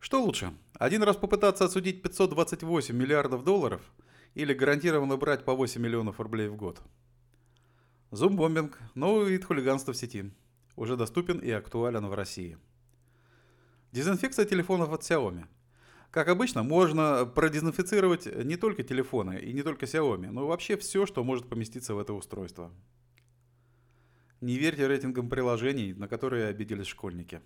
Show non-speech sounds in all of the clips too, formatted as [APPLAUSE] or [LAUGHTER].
Что лучше? Один раз попытаться отсудить 528 миллиардов долларов или гарантированно брать по 8 миллионов рублей в год? Зумбомбинг – новый вид хулиганства в сети. Уже доступен и актуален в России. Дезинфекция телефонов от Xiaomi. Как обычно, можно продезинфицировать не только телефоны и не только Xiaomi, но вообще все, что может поместиться в это устройство. Не верьте рейтингам приложений, на которые обиделись школьники.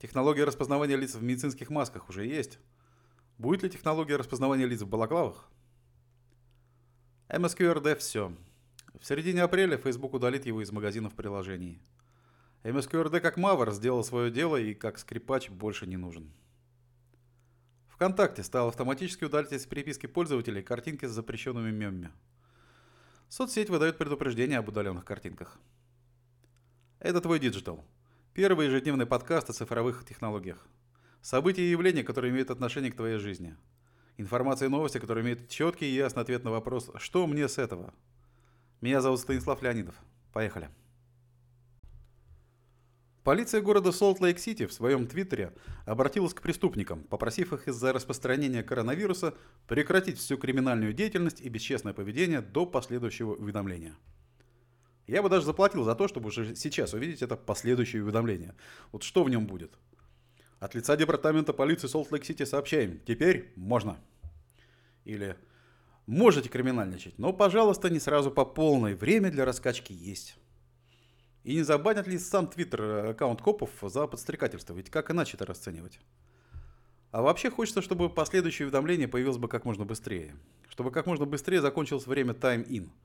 Технология распознавания лиц в медицинских масках уже есть. Будет ли технология распознавания лиц в балаклавах? MSQRD все. В середине апреля Facebook удалит его из магазинов приложений. MSQRD как Мавр сделал свое дело и как скрипач больше не нужен. ВКонтакте стал автоматически удалять из переписки пользователей картинки с запрещенными мемами. Соцсеть выдает предупреждение об удаленных картинках. Это твой digital. Первый ежедневный подкаст о цифровых технологиях. События и явления, которые имеют отношение к твоей жизни. Информация и новости, которые имеют четкий и ясный ответ на вопрос «Что мне с этого?». Меня зовут Станислав Леонидов. Поехали. Полиция города Солт-Лейк-Сити в своем твиттере обратилась к преступникам, попросив их из-за распространения коронавируса прекратить всю криминальную деятельность и бесчестное поведение до последующего уведомления. Я бы даже заплатил за то, чтобы уже сейчас увидеть это последующее уведомление. Вот что в нем будет? От лица департамента полиции Солт-Лейк-Сити сообщаем. Теперь можно. Или можете криминальничать, но, пожалуйста, не сразу по полной. Время для раскачки есть. И не забанят ли сам твиттер э, аккаунт копов за подстрекательство? Ведь как иначе это расценивать? А вообще хочется, чтобы последующее уведомление появилось бы как можно быстрее. Чтобы как можно быстрее закончилось время time-in –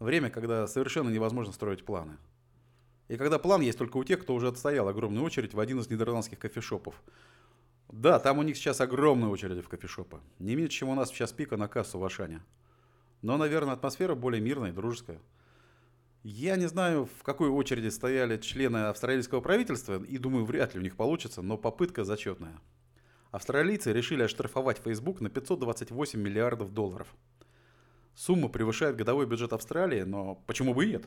Время, когда совершенно невозможно строить планы. И когда план есть только у тех, кто уже отстоял огромную очередь в один из нидерландских кофешопов. Да, там у них сейчас огромная очередь в кофешопы. Не меньше, чем у нас в час пика на кассу в Ашане. Но, наверное, атмосфера более мирная, дружеская. Я не знаю, в какой очереди стояли члены австралийского правительства, и думаю, вряд ли у них получится, но попытка зачетная. Австралийцы решили оштрафовать Facebook на 528 миллиардов долларов – Сумма превышает годовой бюджет Австралии, но почему бы и нет?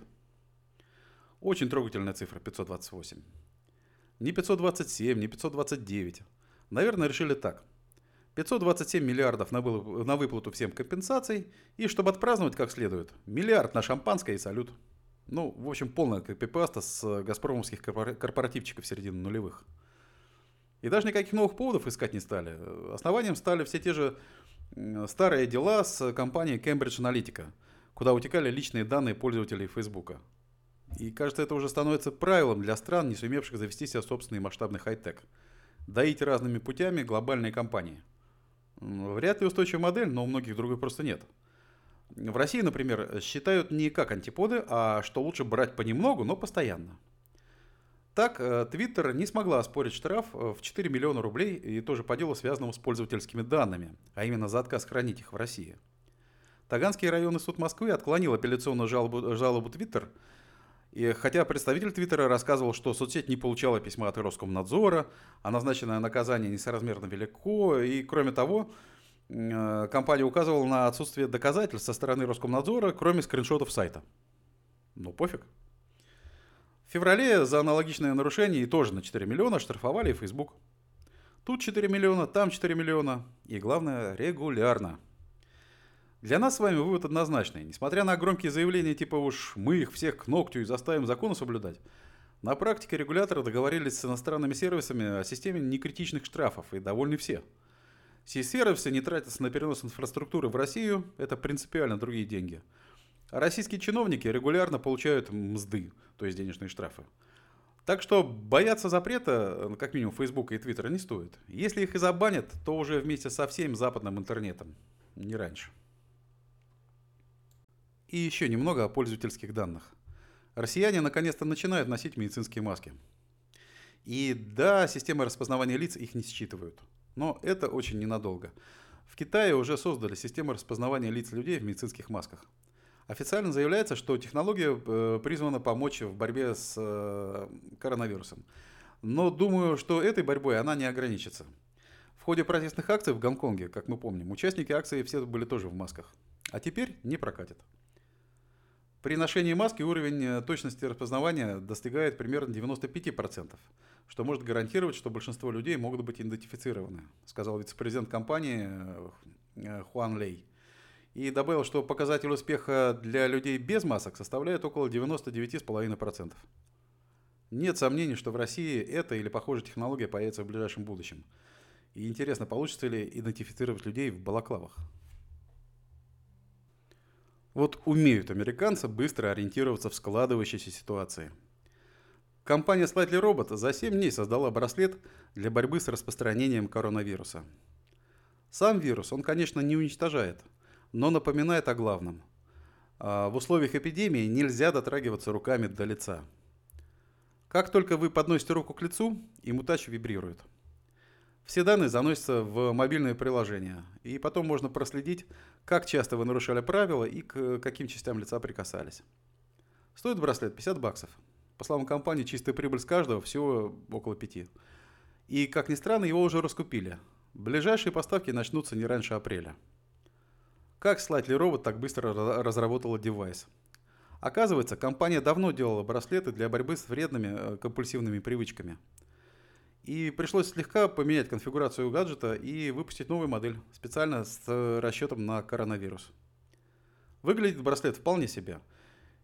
Очень трогательная цифра 528. Не 527, не 529. Наверное, решили так. 527 миллиардов на, на выплату всем компенсаций, и чтобы отпраздновать как следует, миллиард на шампанское и салют. Ну, в общем, полная копипаста с газпромовских корпоративчиков середины нулевых. И даже никаких новых поводов искать не стали. Основанием стали все те же старые дела с компанией Cambridge Analytica, куда утекали личные данные пользователей Facebook. И кажется, это уже становится правилом для стран, не сумевших завести себе собственный масштабный хай-тек. Доить разными путями глобальные компании. Вряд ли устойчивая модель, но у многих другой просто нет. В России, например, считают не как антиподы, а что лучше брать понемногу, но постоянно. Так, Twitter э, не смогла оспорить штраф э, в 4 миллиона рублей и тоже по делу, связанному с пользовательскими данными, а именно за отказ хранить их в России. Таганский районный суд Москвы отклонил апелляционную жалобу, жалобу Twitter, и хотя представитель Твиттера рассказывал, что соцсеть не получала письма от Роскомнадзора, а назначенное наказание несоразмерно велико, и кроме того, э, компания указывала на отсутствие доказательств со стороны Роскомнадзора, кроме скриншотов сайта. Ну, пофиг. В феврале за аналогичное нарушение и тоже на 4 миллиона штрафовали Facebook. Тут 4 миллиона, там 4 миллиона. И главное, регулярно. Для нас с вами вывод однозначный. Несмотря на громкие заявления типа уж мы их всех к ногтю и заставим законы соблюдать, на практике регуляторы договорились с иностранными сервисами о системе некритичных штрафов, и довольны все. Си-сервисы не тратятся на перенос инфраструктуры в Россию, это принципиально другие деньги – российские чиновники регулярно получают мзды, то есть денежные штрафы. Так что бояться запрета, э, как минимум, Фейсбука и Твиттера не стоит. Если их и забанят, то уже вместе со всем западным интернетом, не раньше. И еще немного о пользовательских данных. Россияне наконец-то начинают носить медицинские маски. И да, системы распознавания лиц их не считывают. Но это очень ненадолго. В Китае уже создали систему распознавания лиц людей в медицинских масках. Официально заявляется, что технология э, призвана помочь в борьбе с э, коронавирусом. Но думаю, что этой борьбой она не ограничится. В ходе протестных акций в Гонконге, как мы помним, участники акции все были тоже в масках. А теперь не прокатит. При ношении маски уровень э, точности распознавания достигает примерно 95%, что может гарантировать, что большинство людей могут быть идентифицированы, сказал вице-президент компании Хуан Лей. И добавил, что показатель успеха для людей без масок составляет около 99,5%. Нет сомнений, что в России эта или похожая технология появится в ближайшем будущем. И интересно, получится ли идентифицировать людей в балаклавах. Вот умеют американцы быстро ориентироваться в складывающейся ситуации. Компания Slightly Robot за 7 дней создала браслет для борьбы с распространением коронавируса. Сам вирус он, конечно, не уничтожает, но напоминает о главном. А, в условиях эпидемии нельзя дотрагиваться руками до лица. Как только вы подносите руку к лицу, иммутач вибрирует – все данные заносятся в мобильное приложение, и потом можно проследить, как часто вы нарушали правила и к каким частям лица прикасались. Стоит браслет 50 баксов. По словам компании, чистая прибыль с каждого всего около 5. И, как ни странно, его уже раскупили. Ближайшие поставки начнутся не раньше апреля. Как Slightly Robot так быстро разработала девайс? Оказывается, компания давно делала браслеты для борьбы с вредными э, компульсивными привычками – и пришлось слегка поменять конфигурацию гаджета и выпустить новую модель, специально с э, расчетом на коронавирус. Выглядит браслет вполне себе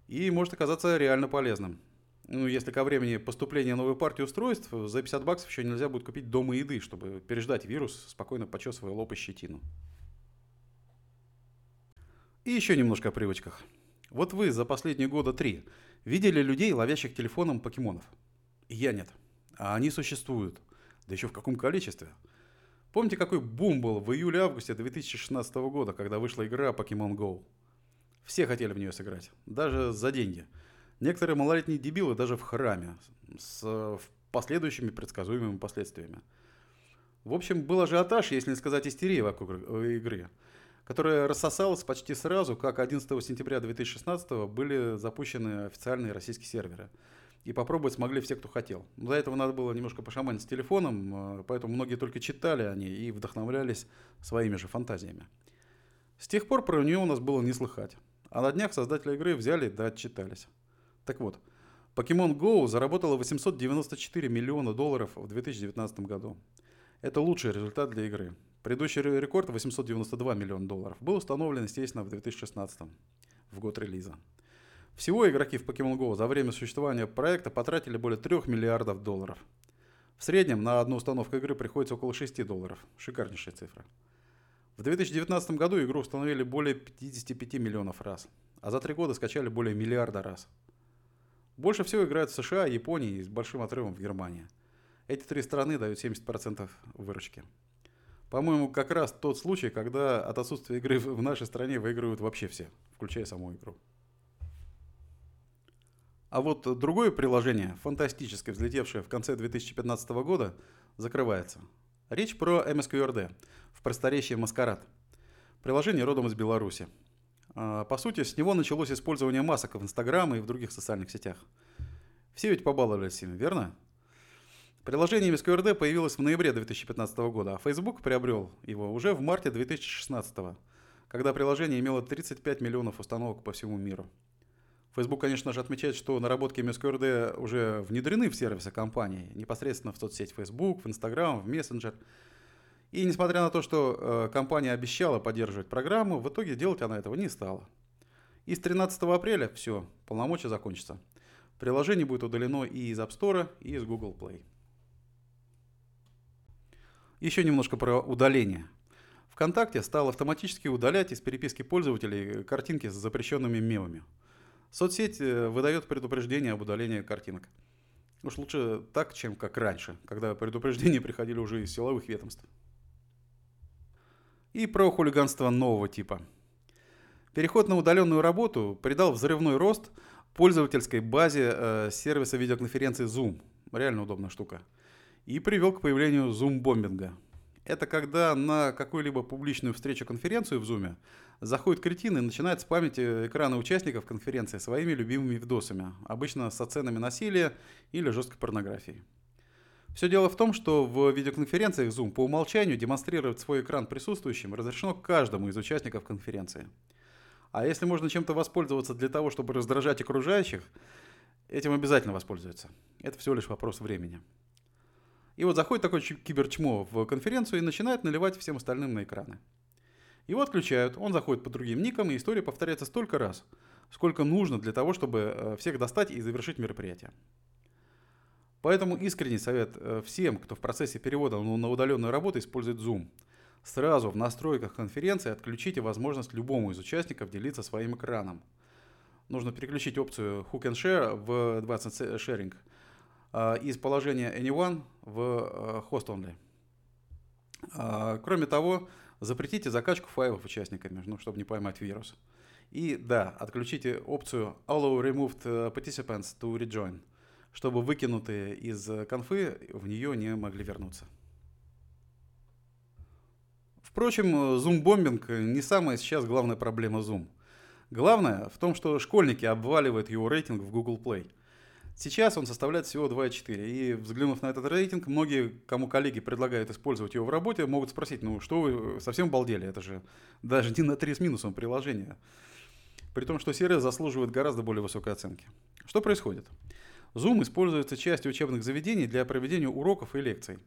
и может оказаться реально полезным. Ну, если ко времени поступления новой партии устройств за 50 баксов еще нельзя будет купить дома еды, чтобы переждать вирус, спокойно почесывая лоб и щетину. И еще немножко о привычках. Вот вы за последние года три видели людей, ловящих телефоном покемонов? Я нет. А они существуют. Да еще в каком количестве. Помните, какой бум был в июле-августе 2016 года, когда вышла игра Pokemon Go? Все хотели в нее сыграть, даже за деньги. Некоторые малолетние дебилы даже в храме, с последующими предсказуемыми последствиями. В общем, был ажиотаж, если не сказать истерия вокруг игры, которая рассосалась почти сразу, как 11 сентября 2016 были запущены официальные российские серверы – и попробовать смогли все, кто хотел. До этого надо было немножко пошаманить с телефоном, э, поэтому многие только читали они и вдохновлялись своими же фантазиями. С тех пор про нее у нас было не слыхать. А на днях создатели игры взяли да отчитались. Так вот, Pokemon Go заработала 894 миллиона долларов в 2019 году. Это лучший результат для игры. Предыдущий рекорд 892 миллиона долларов был установлен, естественно, в 2016, в год релиза. Всего игроки в Pokemon Go за время существования проекта потратили более 3 миллиардов долларов. В среднем на одну установку игры приходится около 6 долларов. Шикарнейшая цифра. В 2019 году игру установили более 55 миллионов раз, а за три года скачали более миллиарда раз. Больше всего играют в США, Японии и с большим отрывом в Германии. Эти три страны дают 70% выручки. По-моему, как раз тот случай, когда от отсутствия игры в нашей стране выигрывают вообще все, включая саму игру. А вот другое приложение, фантастическое, взлетевшее в конце 2015 года, закрывается. Речь про MSQRD, в просторечии Маскарад. Приложение родом из Беларуси. А, по сути, с него началось использование масок в Инстаграм и в других социальных сетях. Все ведь побаловались им, верно? Приложение MSQRD появилось в ноябре 2015 года, а Facebook приобрел его уже в марте 2016, когда приложение имело 35 миллионов установок по всему миру. Facebook, конечно же, отмечает, что наработки MSQRD уже внедрены в сервисы компании, непосредственно в соцсеть Facebook, в Instagram, в Messenger. И несмотря на то, что э, компания обещала поддерживать программу, в итоге делать она этого не стала. И с 13 апреля все, полномочия закончатся. Приложение будет удалено и из App Store, и из Google Play. Еще немножко про удаление. ВКонтакте стал автоматически удалять из переписки пользователей картинки с запрещенными мемами – Соцсеть э, выдает предупреждение об удалении картинок. Уж лучше так, чем как раньше, когда предупреждения [LAUGHS] приходили уже из силовых ведомств. И про хулиганство нового типа. Переход на удаленную работу придал взрывной рост пользовательской базе э, сервиса видеоконференции Zoom. Реально удобная штука. И привел к появлению Zoom-бомбинга – это когда на какую-либо публичную встречу, конференцию в Zoom заходит кретин и начинает спамить э, экраны участников конференции своими любимыми видосами, обычно с оценами насилия или жесткой порнографии. Все дело в том, что в видеоконференциях Zoom по умолчанию демонстрировать свой экран присутствующим разрешено каждому из участников конференции. А если можно чем-то воспользоваться для того, чтобы раздражать окружающих, этим обязательно воспользуются. Это всего лишь вопрос времени. И вот заходит такой киберчмо в конференцию и начинает наливать всем остальным на экраны. Его отключают, он заходит по другим никам, и история повторяется столько раз, сколько нужно для того, чтобы э, всех достать и завершить мероприятие. Поэтому искренний совет э, всем, кто в процессе перевода на удаленную работу использует Zoom. Сразу в настройках конференции отключите возможность любому из участников делиться своим экраном. Нужно переключить опцию Who can share в Advanced Sharing из положения Anyone в Host Only. Кроме того, Запретите закачку файлов участниками, ну, чтобы не поймать вирус. И да, отключите опцию Allow Removed э, Participants to Rejoin, чтобы выкинутые из конфы в нее не могли вернуться. Впрочем, Zoom-бомбинг не самая сейчас главная проблема Zoom. Главное в том, что школьники обваливают его рейтинг в Google Play – Сейчас он составляет всего 2,4. И взглянув на этот рейтинг, многие, кому коллеги предлагают использовать его в работе, могут спросить, ну что вы совсем обалдели, это же даже не на 3 с минусом приложение. При том, что сервис заслуживает гораздо более высокой оценки. Что происходит? Zoom используется частью учебных заведений для проведения уроков и лекций.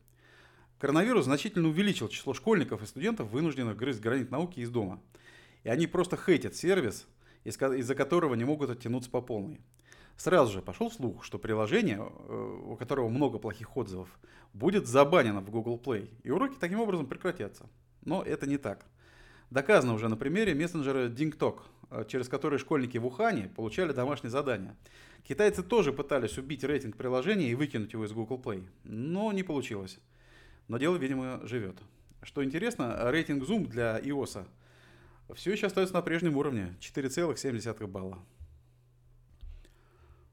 Коронавирус значительно увеличил число школьников и студентов, вынужденных грызть гранит науки из дома. И они просто хейтят сервис, из-за которого не могут оттянуться по полной. Сразу же пошел слух, что приложение, э, у которого много плохих отзывов, будет забанено в Google Play, и уроки таким образом прекратятся. Но это не так. Доказано уже на примере мессенджера DingTalk, э, через который школьники в Ухане получали домашние задания. Китайцы тоже пытались убить рейтинг приложения и выкинуть его из Google Play, но не получилось. Но дело, видимо, живет. Что интересно, рейтинг Zoom для iOS все еще остается на прежнем уровне 4,7 балла.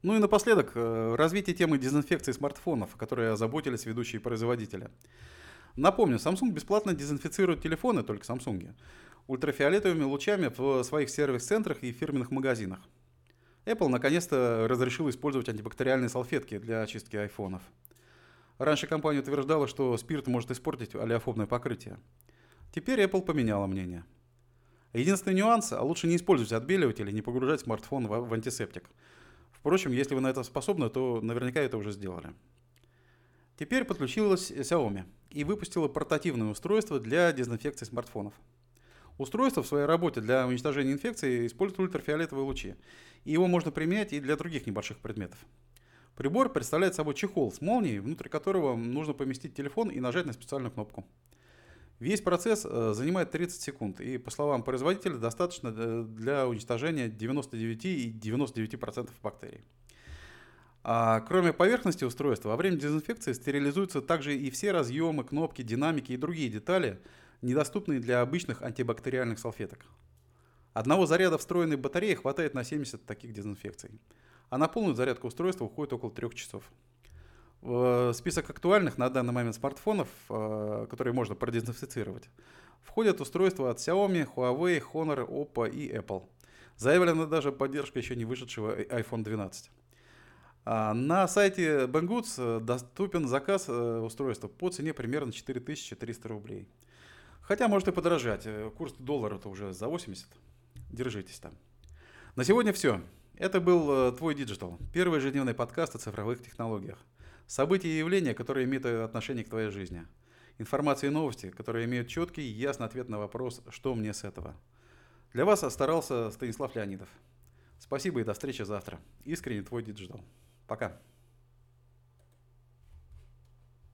Ну и напоследок, э, развитие темы дезинфекции смартфонов, которые озаботились ведущие производители. Напомню, Samsung бесплатно дезинфицирует телефоны, только Samsung, ультрафиолетовыми лучами в своих сервис-центрах и фирменных магазинах. Apple наконец-то разрешил использовать антибактериальные салфетки для очистки айфонов. Раньше компания утверждала, что спирт может испортить олеофобное покрытие. Теперь Apple поменяла мнение. Единственный нюанс, лучше не использовать отбеливатель и не погружать смартфон в антисептик – Впрочем, если вы на это способны, то наверняка это уже сделали. Теперь подключилась Xiaomi и выпустила портативное устройство для дезинфекции смартфонов. Устройство в своей работе для уничтожения инфекции использует ультрафиолетовые лучи, и его можно применять и для других небольших предметов. Прибор представляет собой чехол с молнией, внутрь которого нужно поместить телефон и нажать на специальную кнопку. Весь процесс э, занимает 30 секунд, и, по словам производителя, достаточно э, для уничтожения 99 и 99% бактерий. А кроме поверхности устройства, во время дезинфекции стерилизуются также и все разъемы, кнопки, динамики и другие детали, недоступные для обычных антибактериальных салфеток. Одного заряда встроенной батареи хватает на 70 таких дезинфекций, а на полную зарядку устройства уходит около 3 часов. Список актуальных на данный момент смартфонов, э, которые можно продезинфицировать, входят устройства от Xiaomi, Huawei, Honor, Oppo и Apple. Заявлена даже поддержка еще не вышедшего iPhone 12. А на сайте Banggood э, доступен заказ э, устройства по цене примерно 4300 рублей. Хотя может и подорожать. Курс доллара-то уже за 80. Держитесь там. На сегодня все. Это был твой Digital, первый ежедневный подкаст о цифровых технологиях. События и явления, которые имеют отношение к твоей жизни. Информация и новости, которые имеют четкий и ясный ответ на вопрос «Что мне с этого?». Для вас старался Станислав Леонидов. Спасибо и до встречи завтра. Искренне твой digital. Пока.